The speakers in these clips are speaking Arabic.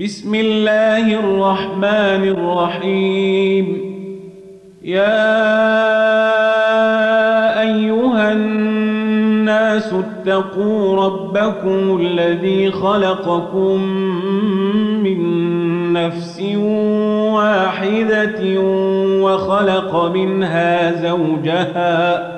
بسم الله الرحمن الرحيم. يا أيها الناس اتقوا ربكم الذي خلقكم من نفس واحدة وخلق منها زوجها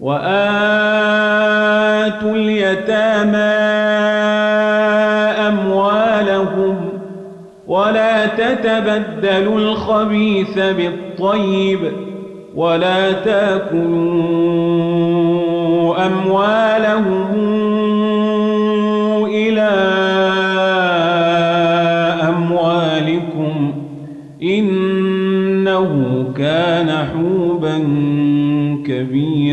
وآتوا اليتامى أموالهم ولا تتبدلوا الخبيث بالطيب ولا تأكلوا أموالهم إلى أموالكم إنه كان حوبا كبيرا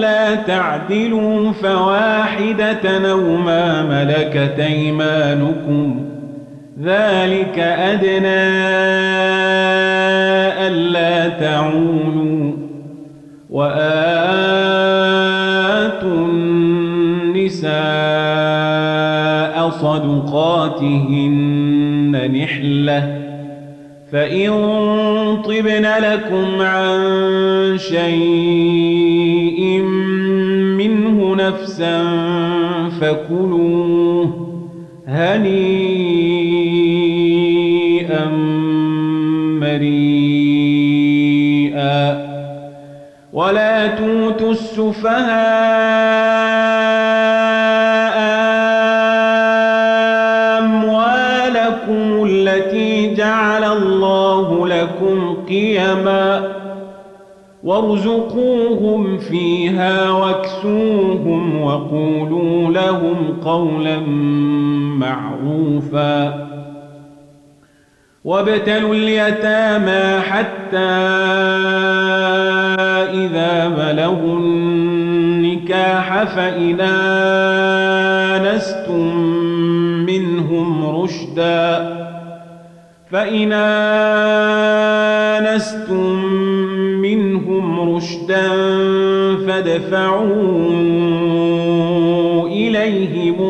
ألا تعدلوا فواحدة أو ما ملكت أيمانكم ذلك أدنى ألا تعولوا وآتوا النساء صدقاتهن نحلة فإن طبن لكم عن شيء نفسا فكلوه هنيئا مريئا. ولا توتوا السفهاء أموالكم التي جعل الله لكم قيما وارزقوهم فيها واكسوهم وقولوا لهم قولا معروفا. وابتلوا اليتامى حتى إذا بلغوا النكاح فإن آنستم منهم رشدا فإن آنستم رشدا فادفعوا إليهم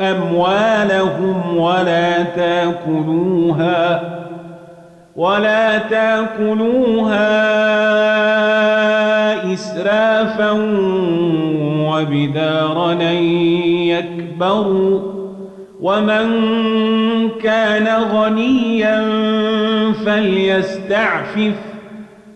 أموالهم ولا تأكلوها ولا تأكلوها إسرافا وبدارا يكبروا ومن كان غنيا فليستعفف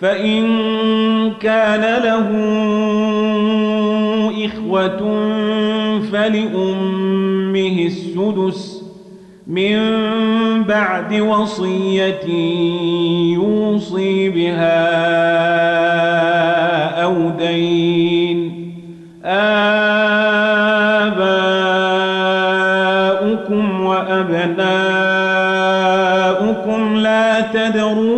فإن كان له إخوة فلأمه السدس من بعد وصية يوصي بها أو دين آباؤكم وأبناؤكم لا تدرون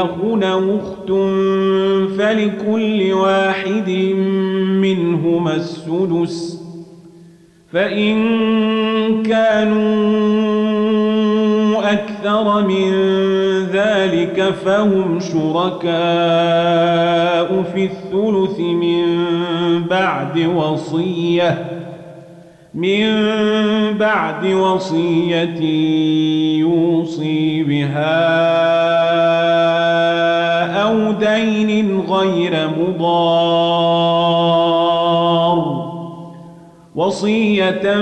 أخ أو أخت فلكل واحد منهما السدس فإن كانوا أكثر من ذلك فهم شركاء في الثلث من بعد وصية من بعد وصية يوصي بها غير مضار. وصية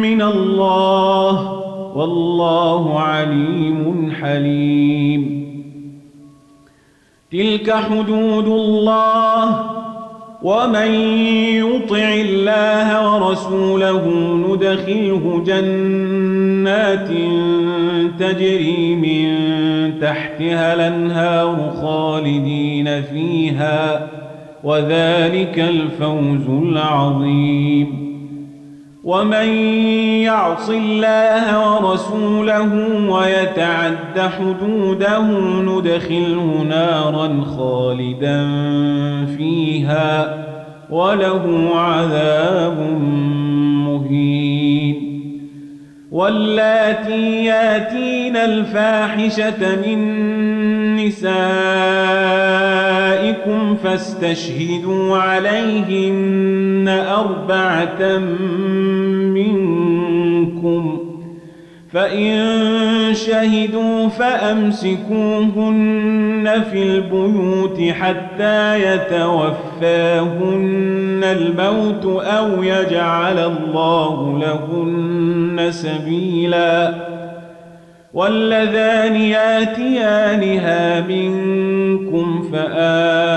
من الله والله عليم حليم. تلك حدود الله ومن يطع الله ورسوله ندخله جنات تجري من تحتها الأنهار خالدين فيها وذلك الفوز العظيم. ومن يعص الله ورسوله ويتعد حدوده ندخله نارا خالدا فيها وله عذاب مهين. واللاتي ياتين الفاحشة من نسائكم فاستشهدوا عليهن أربعة منكم فإن شهدوا فأمسكوهن في البيوت حتى يتوفاهن الموت أو يجعل الله لهن سبيلا واللذان ياتيانها منكم فآذوهما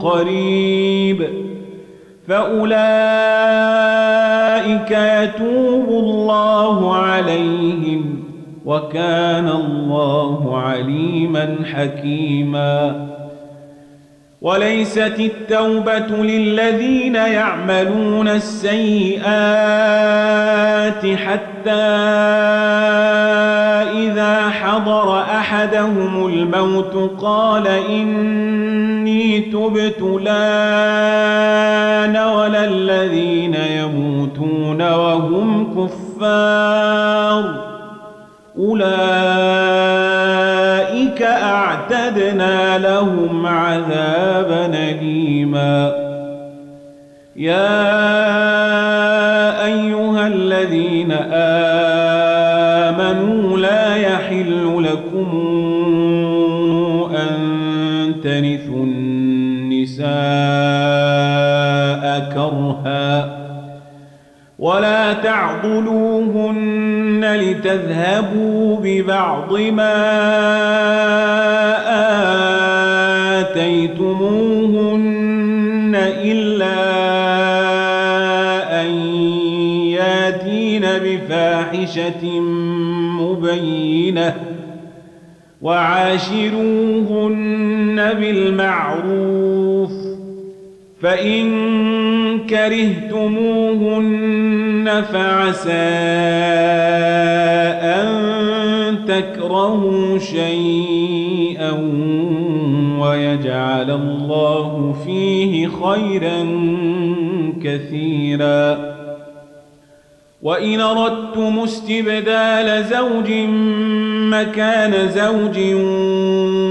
قريب فأولئك يتوب الله عليهم وكان الله عليما حكيما وليست التوبة للذين يعملون السيئات حتى إذا حضر أحدهم الموت قال إني تبت لأن ولا الذين يموتون وهم كفار. أولئك أعتدنا لهم عذابا أليما. يا أيها الذين آمنوا كرها ولا تعضلوهن لتذهبوا ببعض ما آتيتموهن إلا أن ياتين بفاحشة مبينة وعاشروهن بالمعروف فإن كرهتموهن فعسى أن تكرهوا شيئا ويجعل الله فيه خيرا كثيرا. وإن أردتم استبدال زوج مكان زوج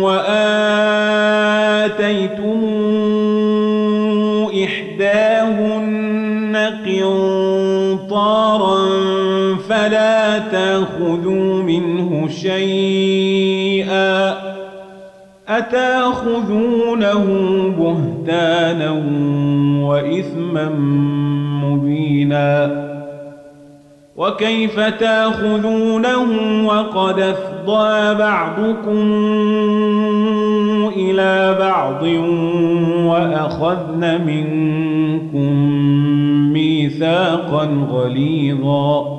وآتيتم تأخذوا منه شيئا أتأخذونه بهتانا وإثما مبينا وكيف تأخذونه وقد أفضى بعضكم إلى بعض وأخذن منكم ميثاقا غليظا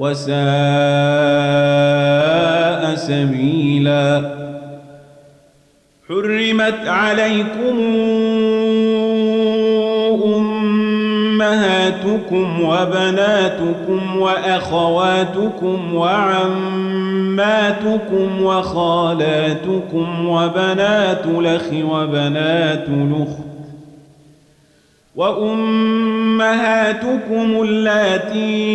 وساء سبيلا. حرمت عليكم أمهاتكم وبناتكم وأخواتكم وعماتكم وخالاتكم وبنات الأخ وبنات الأخت. وأمهاتكم اللاتي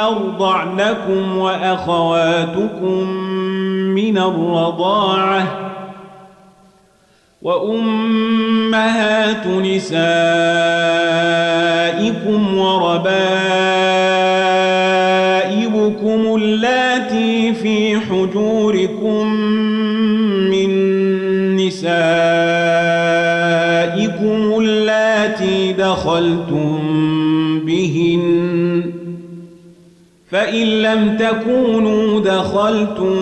أرضعنكم وأخواتكم من الرضاعة وأمهات نسائكم وربائبكم اللاتي في حجوركم من نسائكم اللاتي دخلتم بهن فإن لم تكونوا دخلتم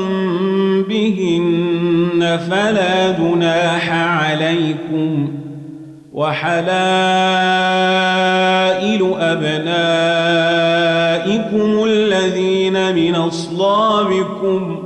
بهن فلا جناح عليكم وحلائل أبنائكم الذين من أصلابكم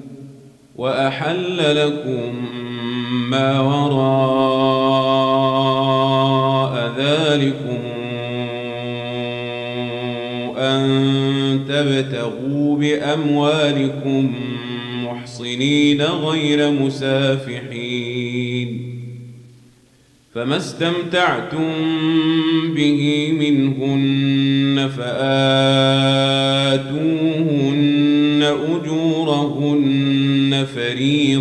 وأحل لكم ما وراء ذلكم أن تبتغوا بأموالكم محصنين غير مسافحين فما استمتعتم به منهن فآتوهن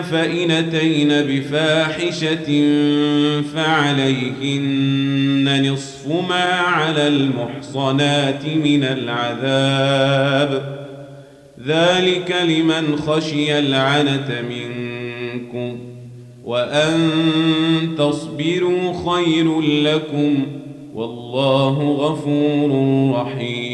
فإن أتين بفاحشة فعليهن نصف ما على المحصنات من العذاب. ذلك لمن خشي العنة منكم وأن تصبروا خير لكم. والله غفور رحيم.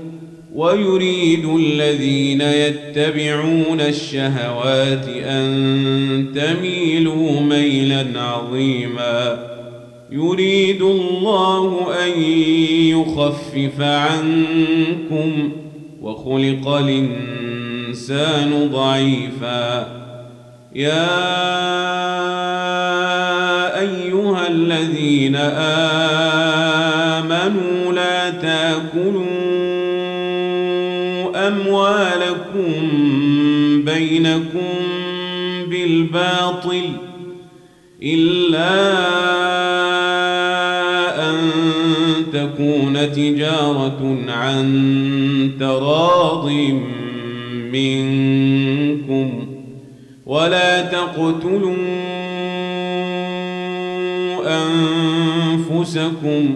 ويريد الذين يتبعون الشهوات أن تميلوا ميلا عظيما. يريد الله أن يخفف عنكم وخلق الإنسان ضعيفا. يا أيها الذين آمنوا لا تأكلوا أموالكم بينكم بالباطل إلا أن تكون تجارة عن تراض منكم ولا تقتلوا أنفسكم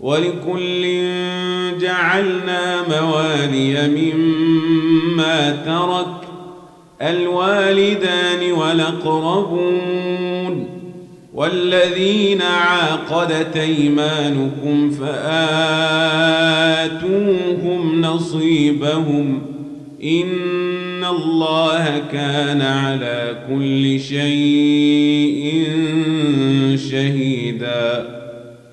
ولكل جعلنا موالي مما ترك الوالدان والأقربون والذين عاقدت أيمانكم فآتوهم نصيبهم إن الله كان على كل شيء شهيدا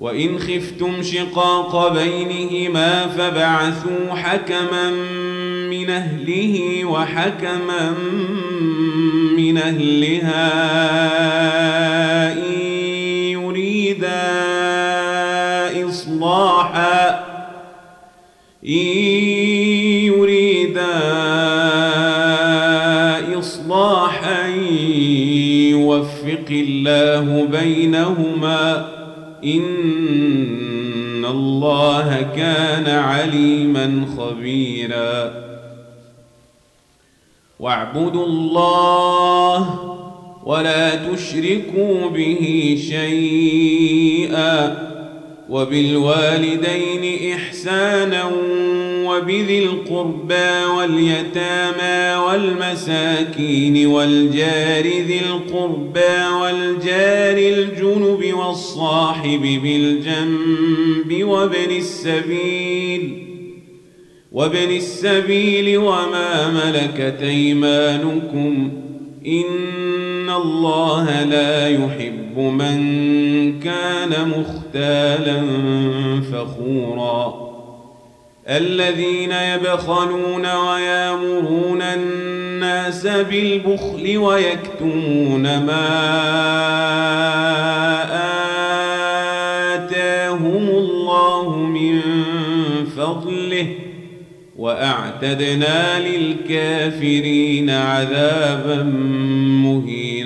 وإن خفتم شقاق بينهما فبعثوا حكما من أهله وحكما من أهلها إن يريدا إصلاحا إن يوفق الله بينهما إن الله كان عليما خبيرا. واعبدوا الله ولا تشركوا به شيئا. وبالوالدين إحسانا وبذي القربى واليتامى والمساكين والجار ذي القربى والجار الجنب والصاحب بالجنب وابن السبيل وابن السبيل وما ملكت أيمانكم ان الله لا يحب من كان مختالا فخورا الذين يبخلون ويامرون الناس بالبخل ويكتمون ما آتاهم الله من فضله وأعتدنا للكافرين عذابا مهينا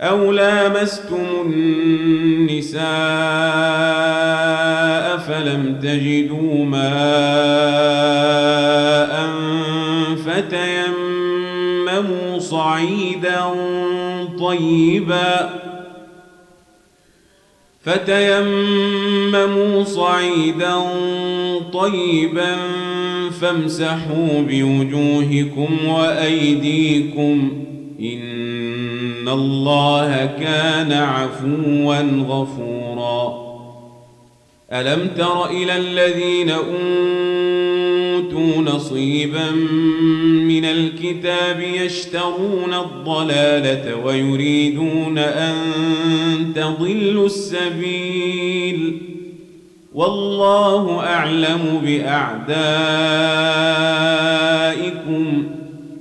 أو لامستم النساء فلم تجدوا ماء فتيمموا صعيدا طيبا فتيمموا صعيدا طيبا فامسحوا بوجوهكم وأيديكم إن الله كان عفوا غفورا. ألم تر إلى الذين أوتوا نصيبا من الكتاب يشترون الضلالة ويريدون أن تضلوا السبيل. والله أعلم بأعدائكم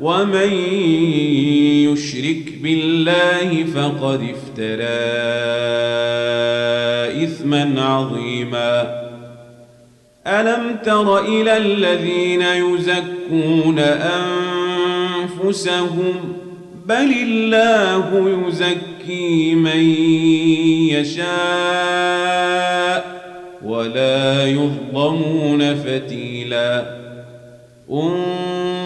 ومن يشرك بالله فقد افترى إثما عظيما ألم تر إلى الذين يزكون أنفسهم بل الله يزكي من يشاء ولا يظلمون فتيلا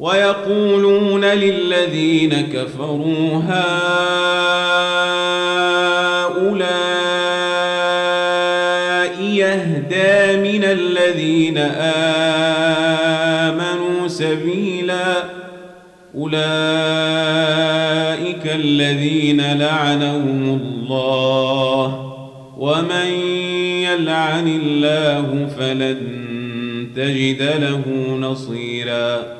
ويقولون للذين كفروا هؤلاء يهدى من الذين آمنوا سبيلا أولئك الذين لعنهم الله ومن يلعن الله فلن تجد له نصيراً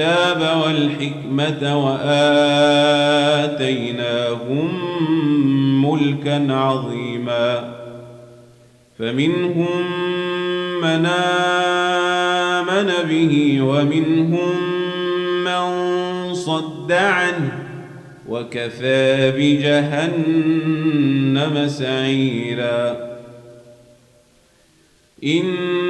الكتاب والحكمة وآتيناهم ملكا عظيما. فمنهم من آمن به ومنهم من صد عنه وكفى بجهنم سعيرا. إن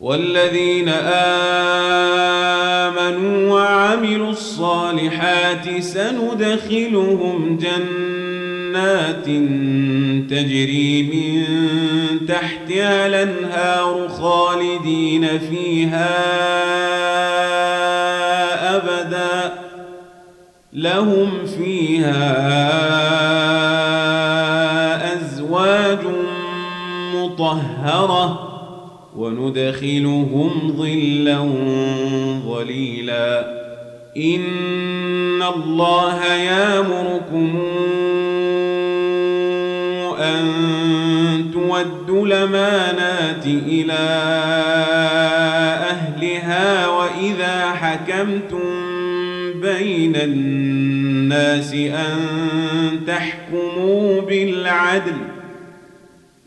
والذين آمنوا وعملوا الصالحات سندخلهم جنات تجري من تحتها الأنهار خالدين فيها أبدا. لهم فيها أزواج مطهرة. وندخلهم ظلا ظليلا. إن الله يامركم أن تودوا الأمانات إلى أهلها وإذا حكمتم بين الناس أن تحكموا بالعدل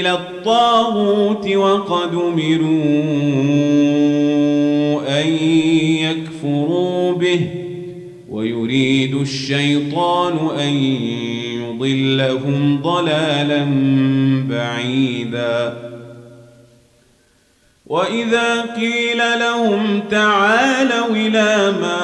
إلى الطاغوت وقد أمروا أن يكفروا به ويريد الشيطان أن يضلهم ضلالا بعيدا. وإذا قيل لهم تعالوا إلى ما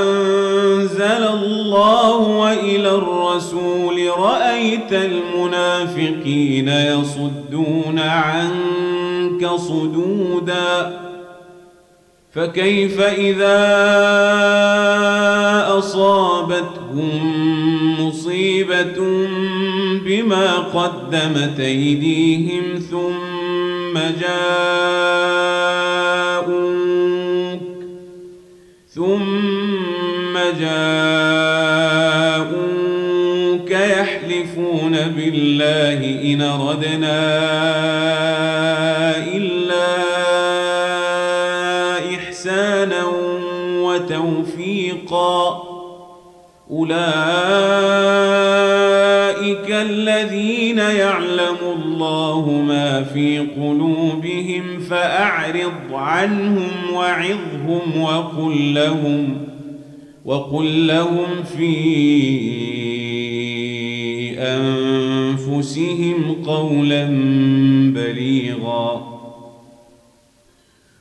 أنزل الله وإلى الرسول رأيت المنافقين يصدون عنك صدودا فكيف إذا أصابتهم مصيبة بما قدمت أيديهم ثم جاءوك ثم جاءوك بالله إن ردنا إلا إحسانا وتوفيقا. أولئك الذين يعلم الله ما في قلوبهم فأعرض عنهم وعظهم وقل لهم وقل لهم في أنفسهم قولا بليغا.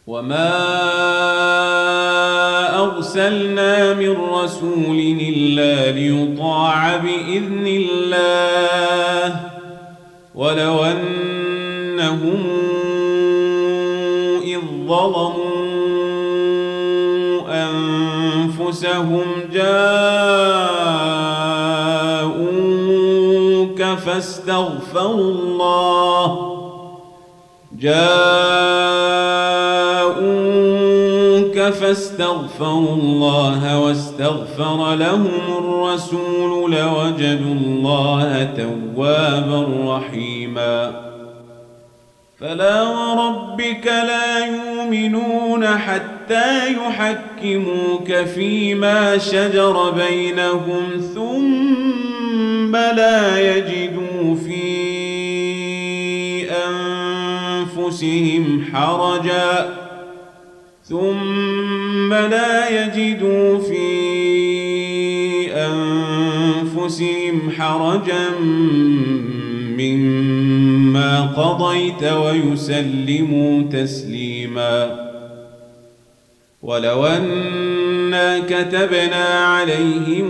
وما أرسلنا من رسول إلا ليطاع بإذن الله ولو أنهم إذ ظلموا أنفسهم جاءوك فاستغفروا الله. جاءوك فاستغفروا الله واستغفر لهم الرسول لوجدوا الله توابا رحيما. فلا وربك لا يؤمنون حتى يحكموك فيما شجر بينهم ثم لا يجدوا في أنفسهم حرجا. ثم لا يجدوا في أنفسهم حرجا مما قضيت ويسلموا تسليما. ولو أنا كتبنا عليهم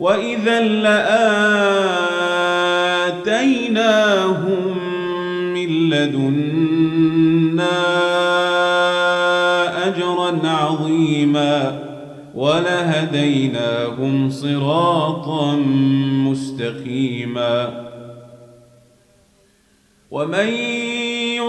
وإذا لآتيناهم من لدنا أجرا عظيما ولهديناهم صراطا مستقيما ومن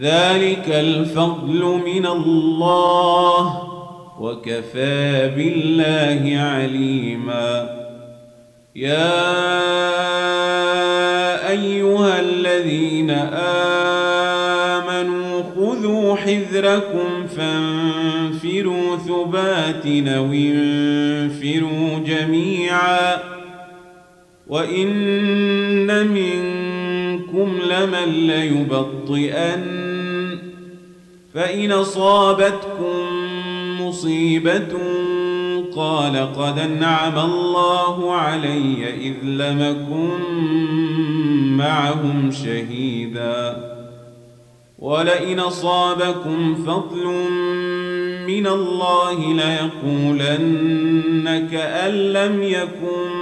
ذلك الفضل من الله وكفى بالله عليما. يا أيها الذين آمنوا خذوا حذركم فانفروا ثبات أو انفروا جميعا. وإن منكم لمن ليبطئن فإن أصابتكم مصيبة قال قد أنعم الله علي إذ لم كن معهم شهيدا. ولئن أصابكم فضل من الله ليقولن كأن لم يكن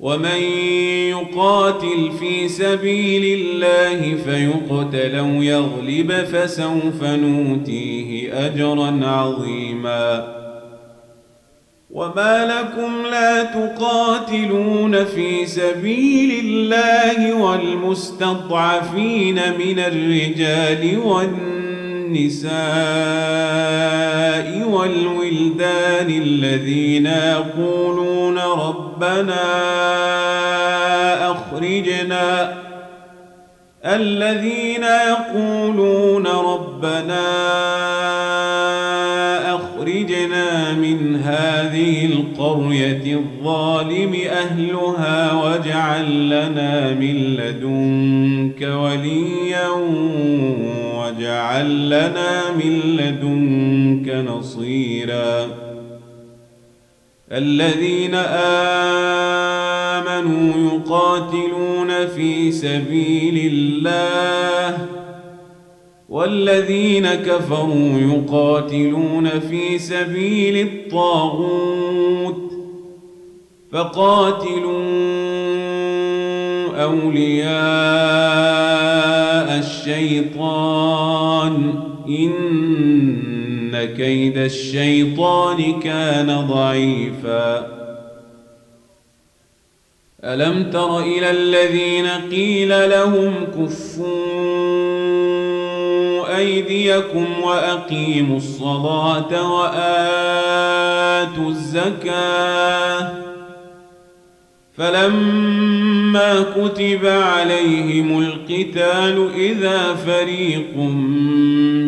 ومن يقاتل في سبيل الله فيقتل أو يغلب فسوف نوتيه أجرا عظيما. وما لكم لا تقاتلون في سبيل الله والمستضعفين من الرجال والنساء والولدان الذين يقولون ربنا أخرجنا الذين يقولون ربنا أخرجنا من هذه القرية الظالم أهلها واجعل لنا من لدنك وليا. واجعل لنا من لدنك نصيرا الذين آمنوا يقاتلون في سبيل الله والذين كفروا يقاتلون في سبيل الطاغوت فقاتلوا أولياء الشيطان. إن كيد الشيطان كان ضعيفا. ألم تر إلى الذين قيل لهم كفون أيديكم وأقيموا الصلاة وآتوا الزكاة فلما كتب عليهم القتال إذا فريق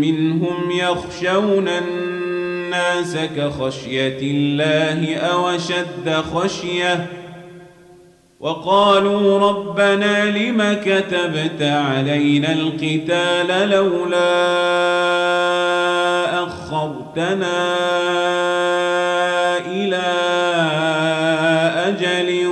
منهم يخشون الناس كخشية الله أو شد خشية وقالوا ربنا لم كتبت علينا القتال لولا أخرتنا إلى أجل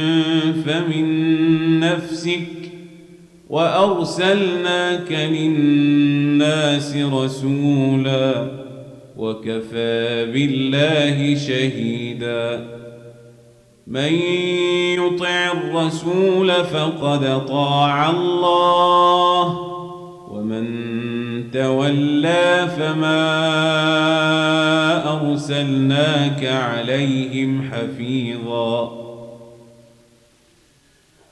نفسك وأرسلناك للناس رسولا وكفى بالله شهيداً. من يطع الرسول فقد طاع الله ومن تولى فما أرسلناك عليهم حفيظا.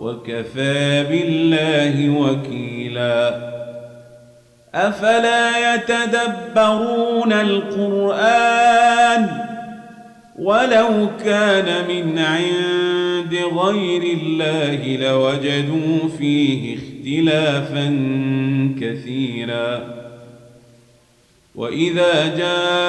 وكفى بالله وكيلا. أفلا يتدبرون القرآن ولو كان من عند غير الله لوجدوا فيه اختلافا كثيرا. وإذا جاءهم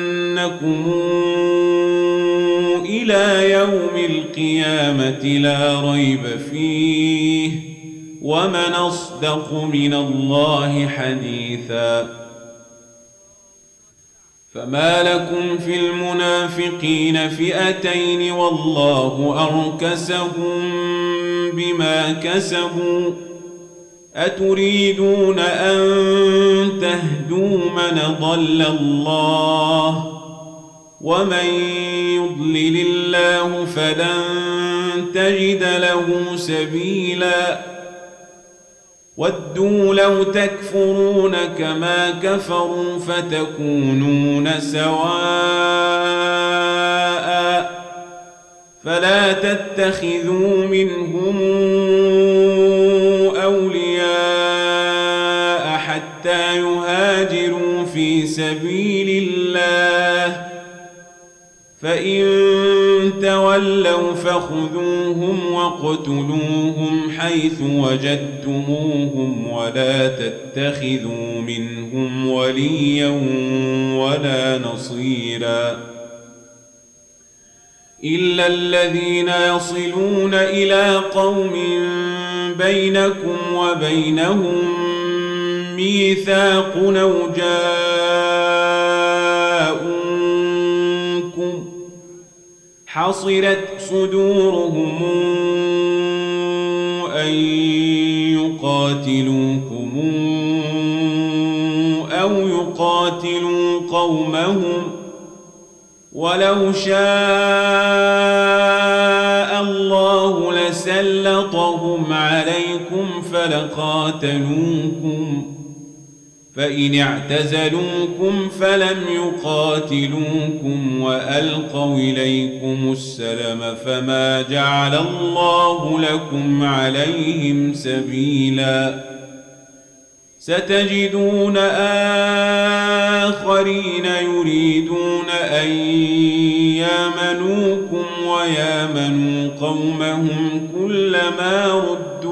ليجمعنكم إلى يوم القيامة لا ريب فيه ومن أصدق من الله حديثا فما لكم في المنافقين فئتين والله أركسهم بما كسبوا أتريدون أن تهدوا من ضل الله ومن يضلل الله فلن تجد له سبيلا ودوا لو تكفرون كما كفروا فتكونون سواء فلا تتخذوا منهم أولياء حتى يهاجروا في سبيل فإن تولوا فخذوهم واقتلوهم حيث وجدتموهم ولا تتخذوا منهم وليا ولا نصيرا إلا الذين يصلون إلى قوم بينكم وبينهم ميثاق أو حصرت صدورهم أن يقاتلوكم أو يقاتلوا قومهم ولو شاء الله لسلطهم عليكم فلقاتلوكم فإن اعتزلوكم فلم يقاتلوكم وألقوا إليكم السلم فما جعل الله لكم عليهم سبيلا. ستجدون آخرين يريدون أن يامنوكم ويامنوا قومهم كلما ردوا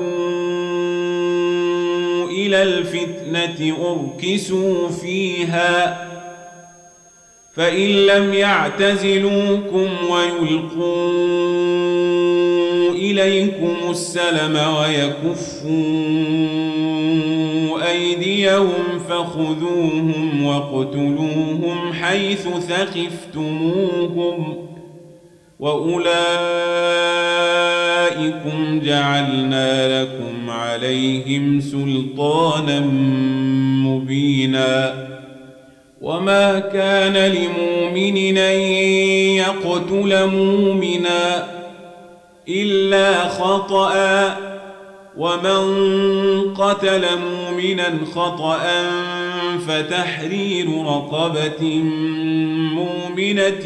إلى الفتنة أركسوا فيها فإن لم يعتزلوكم ويلقوا إليكم السلم ويكفوا أيديهم فخذوهم واقتلوهم حيث ثقفتموهم. وأولئكم جعلنا لكم عليهم سلطانا مبيناً وما كان لمؤمن ان يقتل مؤمنا الا خطا ومن قتل مؤمنا خطا فتحرير رقبه مؤمنه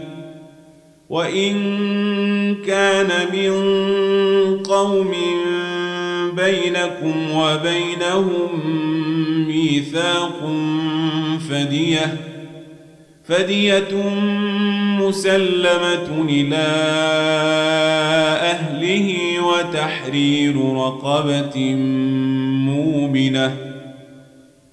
وإن كان من قوم بينكم وبينهم ميثاق فدية فدية مسلمة إلى أهله وتحرير رقبة مؤمنة.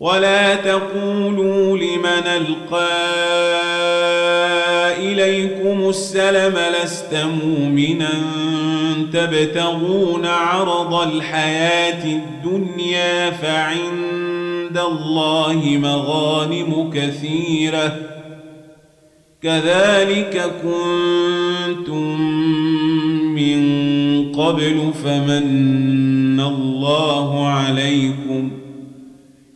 ولا تقولوا لمن القى اليكم السلم لست مؤمنا تبتغون عرض الحياة الدنيا فعند عند الله مغانم كثيرة كذلك كنتم من قبل فمن الله عليكم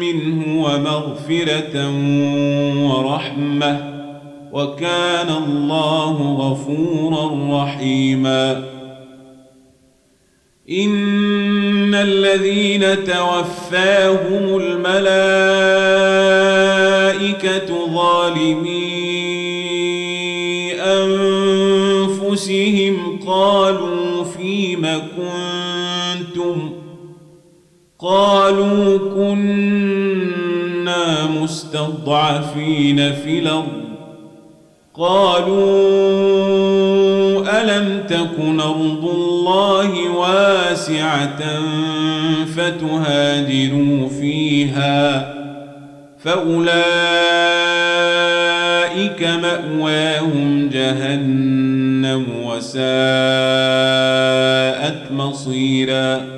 منه ومغفرة ورحمة وكان الله غفورا رحيما. إن الذين توفاهم الملائكة ظالمي قالوا كنا مستضعفين في الأرض. قالوا ألم تكن أرض الله واسعة فتهاجروا فيها؟ فأولئك مأواهم جهنم وساءت مصيرا.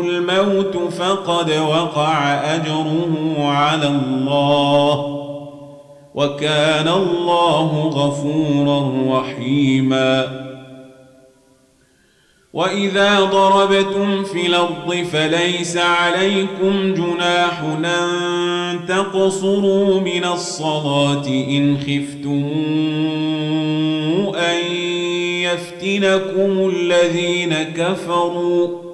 الموت فقد وقع أجره على الله وكان الله غفورا رحيما. وإذا ضربتم في الأرض فليس عليكم جناح أن تقصروا من الصلاة إن خفتم أن يفتنكم الذين كفروا.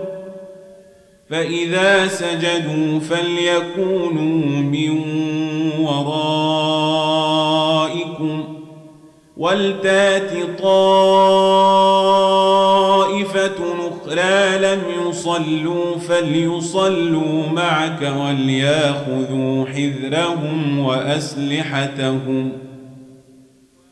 فإذا سجدوا فليكونوا من ورائكم ولتات طائفة أخرى لم يصلوا فليصلوا معك وليأخذوا حذرهم وأسلحتهم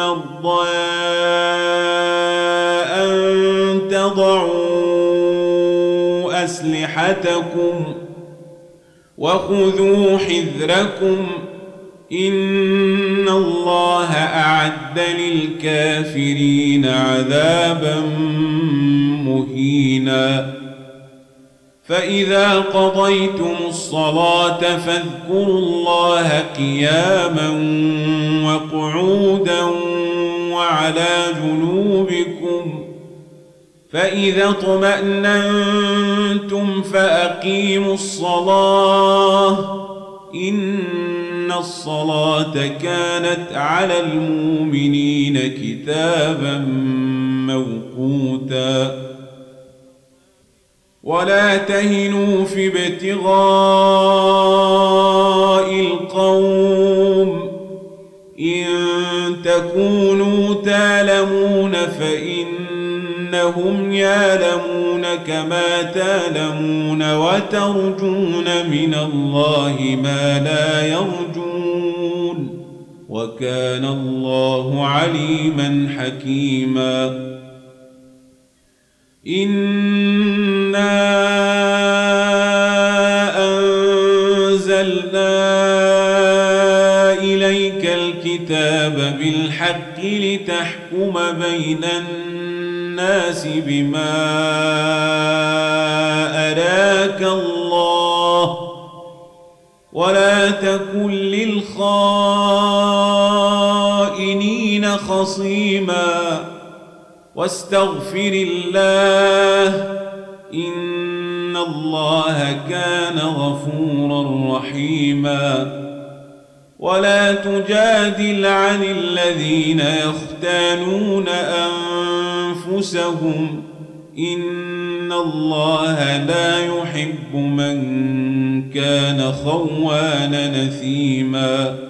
مرضى أن تضعوا أسلحتكم وخذوا حذركم إن الله أعد للكافرين عذابا مهينا فإذا قضيتم الصلاة فاذكروا الله قياما وقعودا وعلى جنوبكم فإذا اطمأننتم فأقيموا الصلاة إن الصلاة كانت على المؤمنين كتابا موقوتا. ولا تهنوا في ابتغاء القوم تكونوا تعلمون فإنهم يعلمون كما تعلمون وترجون من الله ما لا يرجون وكان الله عليما حكيما إنا لتحكم بين الناس بما أراك الله ولا تكن للخائنين خصيما واستغفر الله إن الله كان غفورا رحيما ولا تجادل عن الذين يختانون أنفسهم. إن الله لا يحب من كان خوانا نثيما.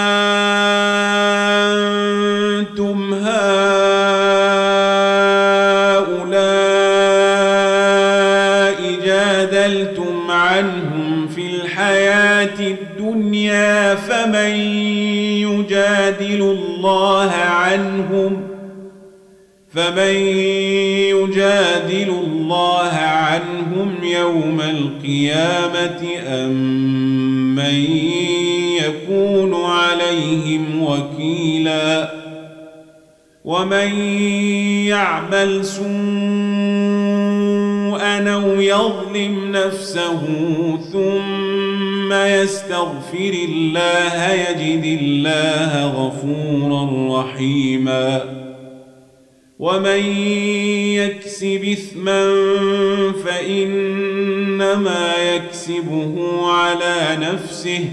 جادلتم عنهم في الحياة الدنيا فمن يجادل الله عنهم؟ فمن يجادل الله عنهم يوم القيامة أم من يكون عليهم وكيلا؟ ومن يعمل سوءا يظلم نفسه ثم يستغفر الله يجد الله غفورا رحيماً. ومن يكسب إثما فإنما يكسبه على نفسه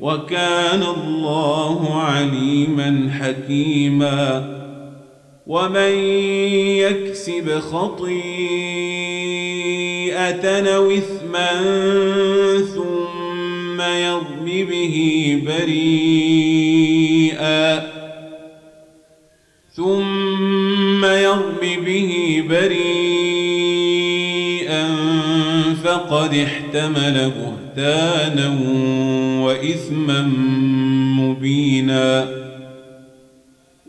وكان الله عليما حكيما. ومن يكسب خطيئه أو اثما ثم يرم به بريئا ثم يرم به بريئا فقد احتمل بهتانا وإثما مبينا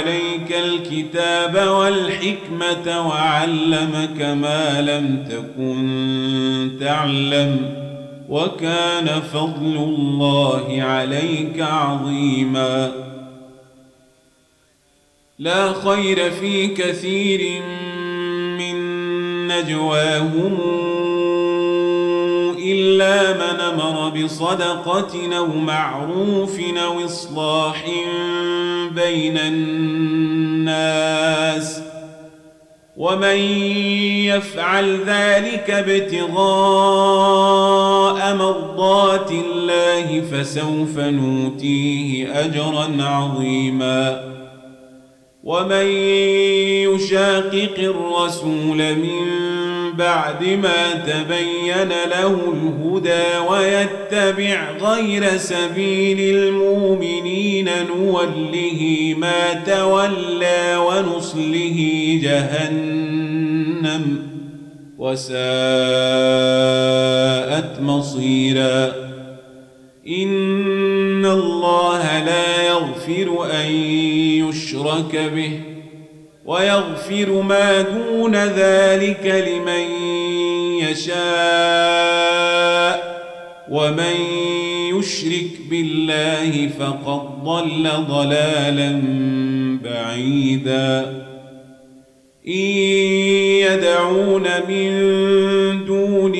عليك الكتاب والحكمة وعلمك ما لم تكن تعلم وكان فضل الله عليك عظيماً. لا خير في كثير من نجواهم إلا من أمر بصدقة أو معروف أو إصلاح بين الناس ومن يفعل ذلك ابتغاء مرضات الله فسوف نوتيه أجرا عظيماً ومن يشاقق الرسول من بعد ما تبين له الهدى ويتبع غير سبيل المؤمنين نوله ما تولى ونصله جهنم وساءت مصيرا. إن الله لا يغفر أن يشرك به. ويغفر ما دون ذلك لمن يشاء. ومن يشرك بالله فقد ضل ضلالا بعيدا. إن يدعون من دونه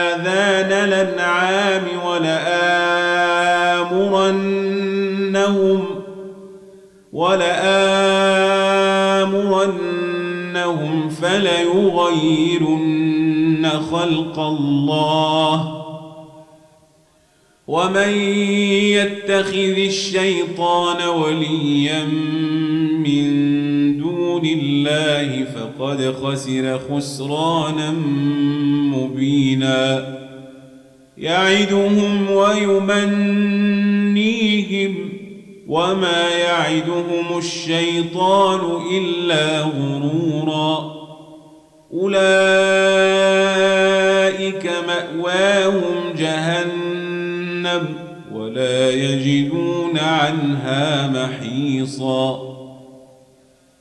الأنعام ولآمرنهم ولآمرنهم فليغيرن خلق الله. ومن يتخذ الشيطان وليا من دون الله فقد خسر خسرانا مبينا. يعدهم ويمنيهم وما يعدهم الشيطان إلا غرورا. أولئك مأواهم جهنم ولا يجدون عنها محيصا.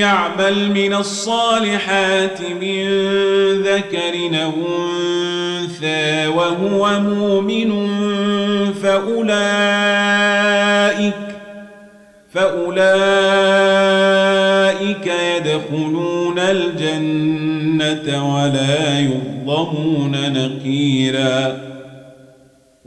يعمل من الصالحات من ذكر أو أنثى وهو مؤمن فأولئك فأولئك يدخلون الجنة ولا يظلمون نقيرا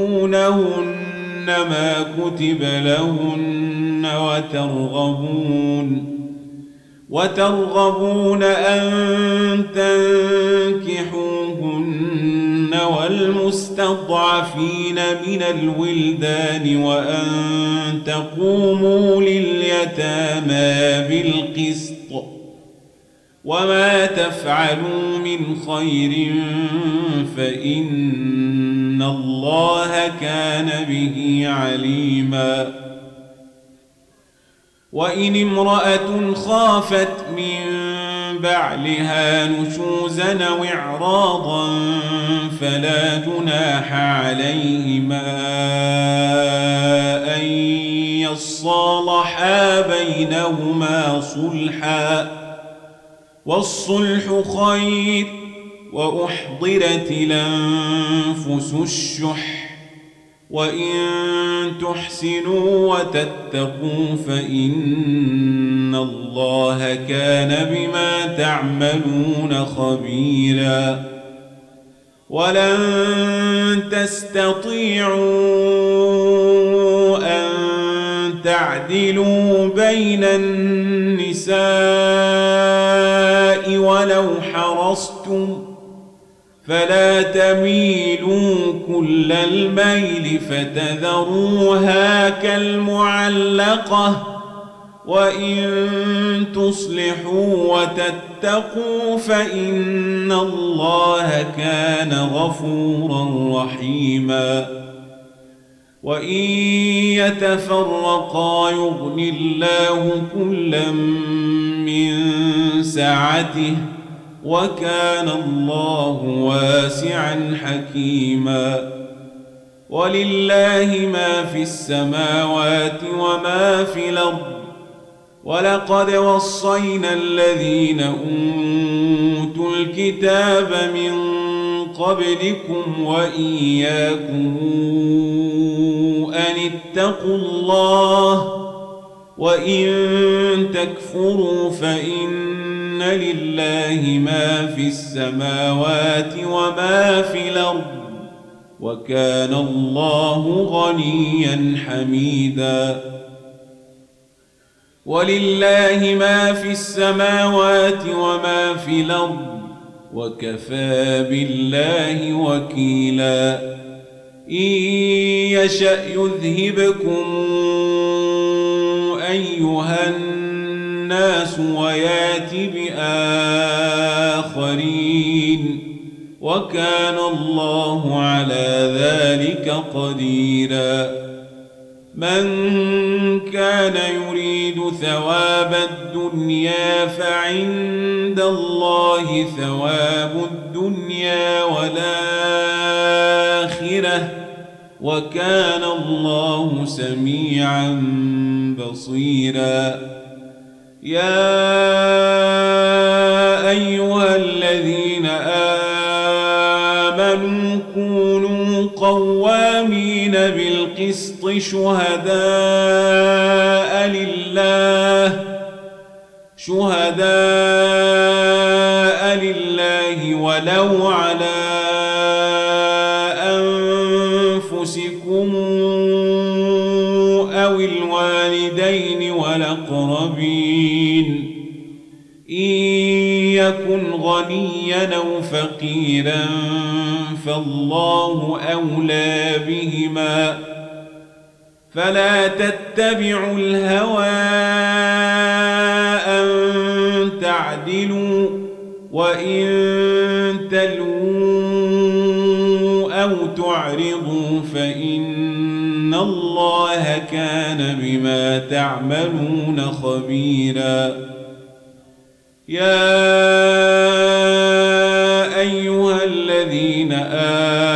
توتونهن ما كتب لهن وترغبون وترغبون أن تنكحوهن والمستضعفين من الولدان وأن تقوموا لليتامى بالقسط وما تفعلوا من خير فإن الله كان به عليماً وإن امرأة خافت من بعلها نشوزا أو إعراضا فلا جناح عليهما أن يصالحا بينهما صلحا والصلح خير وأحضرت الأنفس الشح. وإن تحسنوا وتتقوا فإن الله كان بما تعملون خبيرا. ولن تستطيعوا أن تعدلوا بين النساء ولو حرصتم فلا تميلوا كل الميل فتذروها كالمعلقة وإن تصلحوا وتتقوا فإن الله كان غفورا رحيما وإن يتفرقا يغني الله كلا من سعته وكان الله واسعا حكيما ولله ما في السماوات وما في الأرض ولقد وصينا الذين أوتوا الكتاب من قبلكم وإياكم أن اتقوا الله وإن تكفروا فإن لله ما في السماوات وما في الأرض وكان الله غنيا حميدا ولله ما في السماوات وما في الأرض وكفى بالله وكيلا. إن يشأ يذهبكم أيها الناس ويأت بآخرين وكان الله على ذلك قديرا. من كان يريد ثواب الدنيا فعند الله ثواب الدنيا والآخرة وكان الله سميعا بصيرا. يا أيها الذين آمنوا شهداء لله. شهداء لله ولو على أنفسكم أو الوالدين والأقربين. إن يكن غنيا أو فقيرا فالله أولى بهما. فلا تتبعوا الهوى أن تعدلوا وإن تلووا أو تعرضوا فإن الله كان بما تعملون خبيرا. يا أيها الذين آمنوا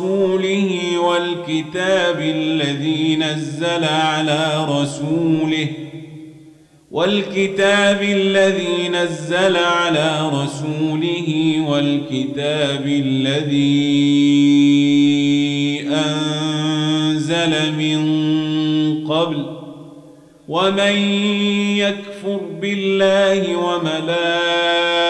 ورسوله والكتاب الذي نزل على رسوله والكتاب الذي نزل على رسوله والكتاب الذي أنزل من قبل ومن يكفر بالله وملائكته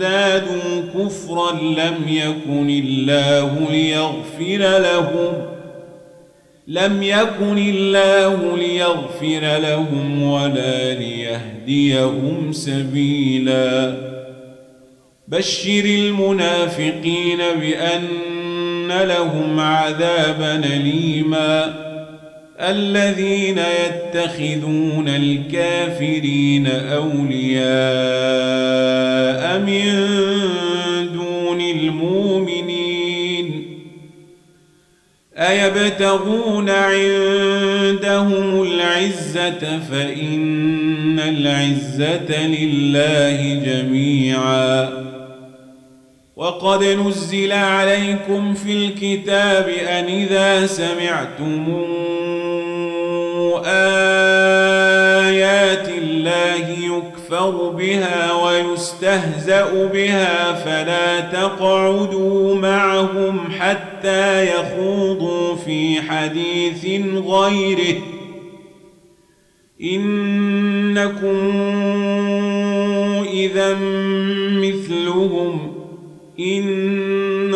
ازدادوا كفرا لم يكن الله ليغفر لهم. لم يكن الله ليغفر لهم ولا ليهديهم سبيلا. بشر المنافقين بأن لهم عذابا أليما. الذين يتخذون الكافرين أولياء من دون المؤمنين أيبتغون عندهم العزة فإن العزة لله جميعا وقد نزل عليكم في الكتاب أن إذا سمعتم آيات الله يكفر بها ويستهزأ بها فلا تقعدوا معهم حتى يخوضوا في حديث غيره. إنكم إذا مثلهم إن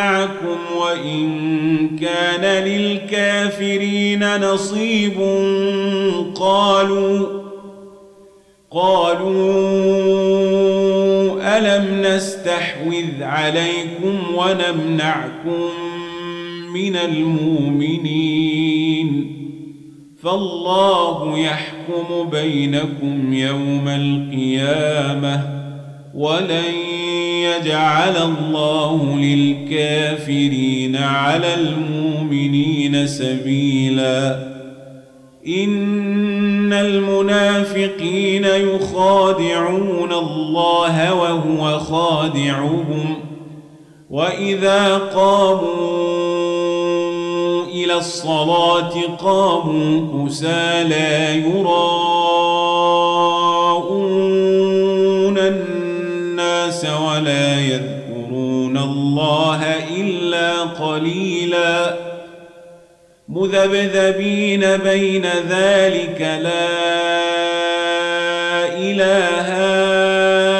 معكم وإن كان للكافرين نصيب قالوا قالوا ألم نستحوذ عليكم ونمنعكم من المؤمنين فالله يحكم بينكم يوم القيامة ولن يجعل الله للكافرين على المؤمنين سبيلا. إن المنافقين يخادعون الله وهو خادعهم. وإذا قاموا إلى الصلاة قاموا كسالى يراءون ولا يذكرون الله إلا قليلا. مذبذبين بين ذلك لا إله هؤلاء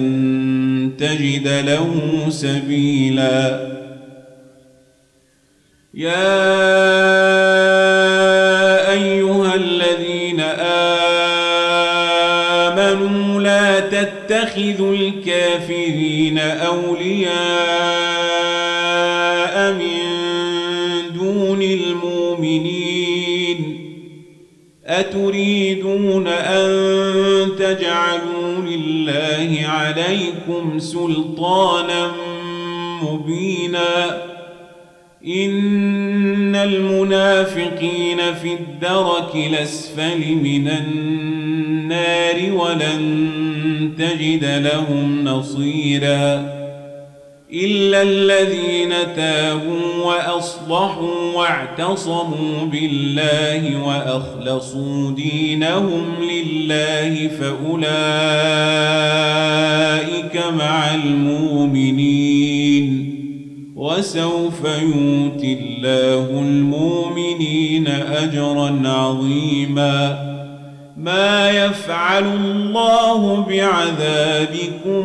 فلن تجد له سبيلا يا أيها الذين آمنوا لا تتخذوا الكافرين أولياء من دون المؤمنين أتريدون أن تجعلوا لله عليكم سلطانا مبينا. إن المنافقين في الدرك الأسفل من النار ولن تجد لهم نصيراً. إلا الذين تابوا وأصلحوا واعتصموا بالله وأخلصوا دينهم لله فأولئك مع المؤمنين وسوف يؤتي الله المؤمنين أجرا عظيما ما يفعل الله بعذابكم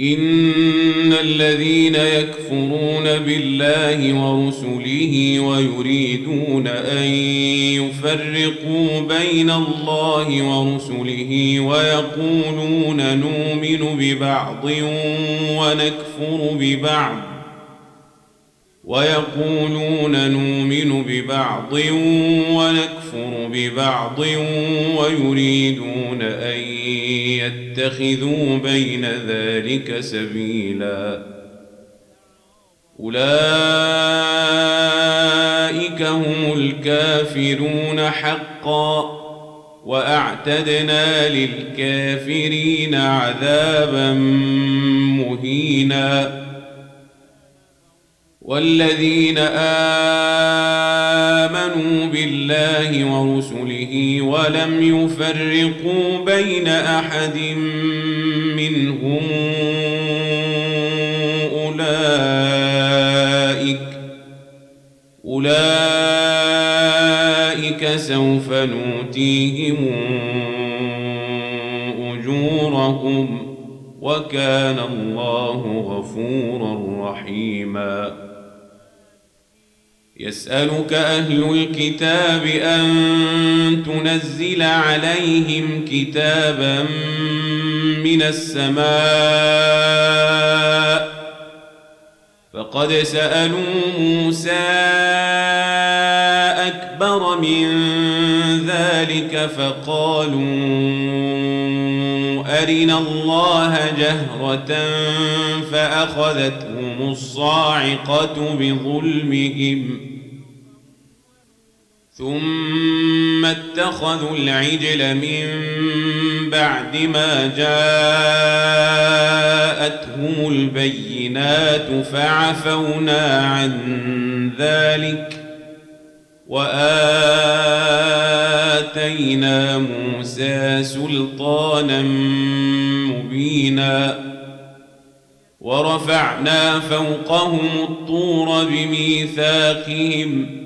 إن الذين يكفرون بالله ورسله ويريدون أن يفرقوا بين الله ورسله ويقولون نؤمن ببعض ونكفر ببعض ويقولون نؤمن ببعض ونكفر ببعض ويريدون أن يتخذوا بين ذلك سبيلا. أولئك هم الكافرون حقا وأعتدنا للكافرين عذابا مهينا. والذين آمنوا بالله ورسله ولم يفرقوا بين أحد منهم أولئك أولئك سوف نوتيهم أجورهم وكان الله غفورا رحيما يسألك أهل الكتاب أن تنزل عليهم كتابا من السماء فقد سألوا موسى أكبر من ذلك فقالوا أرنا الله جهرة فأخذتهم الصاعقة بظلمهم ثم اتخذوا العجل من بعد ما جاءتهم البينات فعفونا عن ذلك وآتينا موسى سلطانا مبينا ورفعنا فوقهم الطور بميثاقهم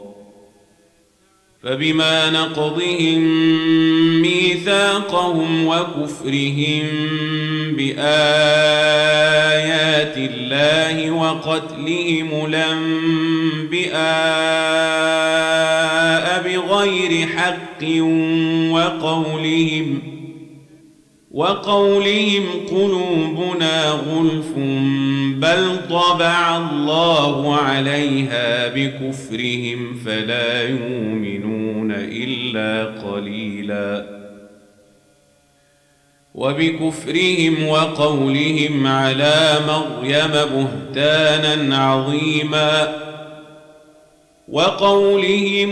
فبما نقضهم ميثاقهم وكفرهم بآيات الله وقتلهم الانبئاء بغير حق وقولهم وقولهم قلوبنا غلف بل طبع الله عليها بكفرهم فلا يؤمنون الا قليلا. وبكفرهم وقولهم على مريم بهتانا عظيما. وقولهم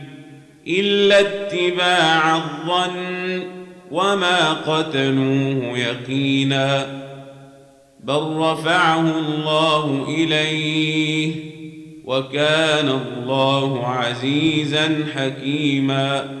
إلا اتباع الظن وما قتلوه يقينا بل رفعه الله إليه وكان الله عزيزا حكيما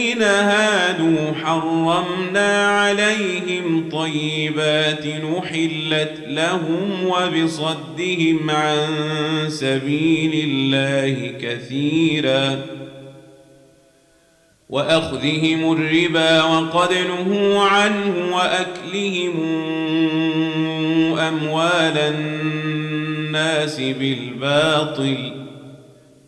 هادوا حرمنا عليهم طيبات نحلت لهم وبصدهم عن سبيل الله كثيرا وأخذهم الربا وقد نهوا عنه وأكلهم أموال الناس بالباطل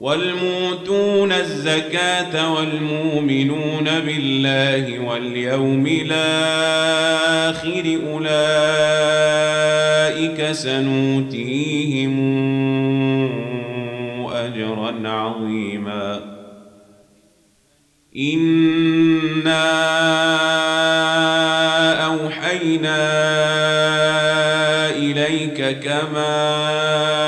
والموتون الزكاة والمؤمنون بالله واليوم الآخر أولئك سنوتيهم أجرا عظيما. إنا أوحينا إليك كما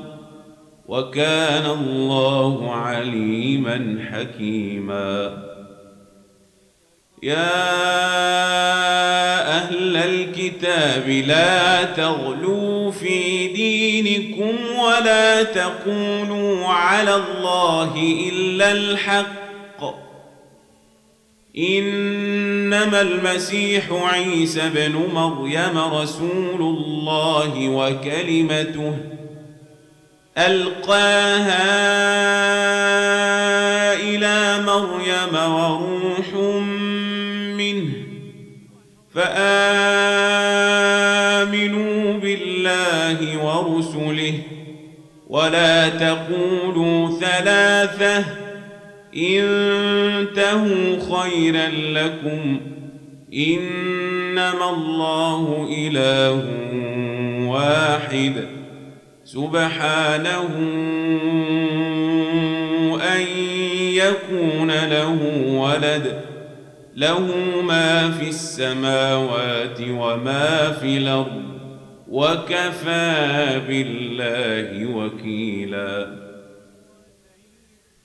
وكان الله عليما حكيما. يا أهل الكتاب لا تغلوا في دينكم ولا تقولوا على الله إلا الحق. إنما المسيح عيسى بن مريم رسول الله وكلمته. ألقاها إلى مريم وروح منه فآمنوا بالله ورسله ولا تقولوا ثلاثة انتهوا خيرا لكم إنما الله إله واحد سبحانه أن يكون له ولد. له ما في السماوات وما في الأرض. وكفى بالله وكيلا.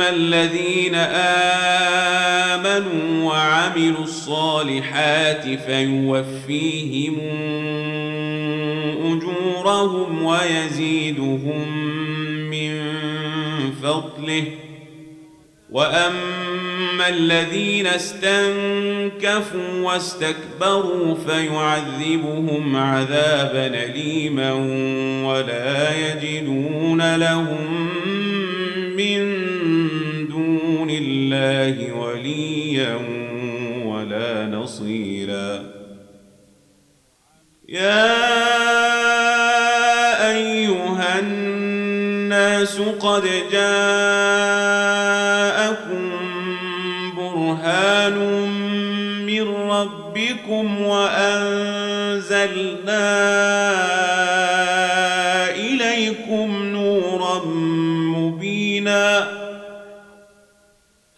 الذين امنوا وعملوا الصالحات فيوفيهم اجورهم ويزيدهم من فضله واما الذين استنكفوا واستكبروا فيعذبهم عذابا اليما ولا يجدون لهم من الله وليا ولا نصيرا. يا أيها الناس قد جاءكم برهان من ربكم وأنزلنا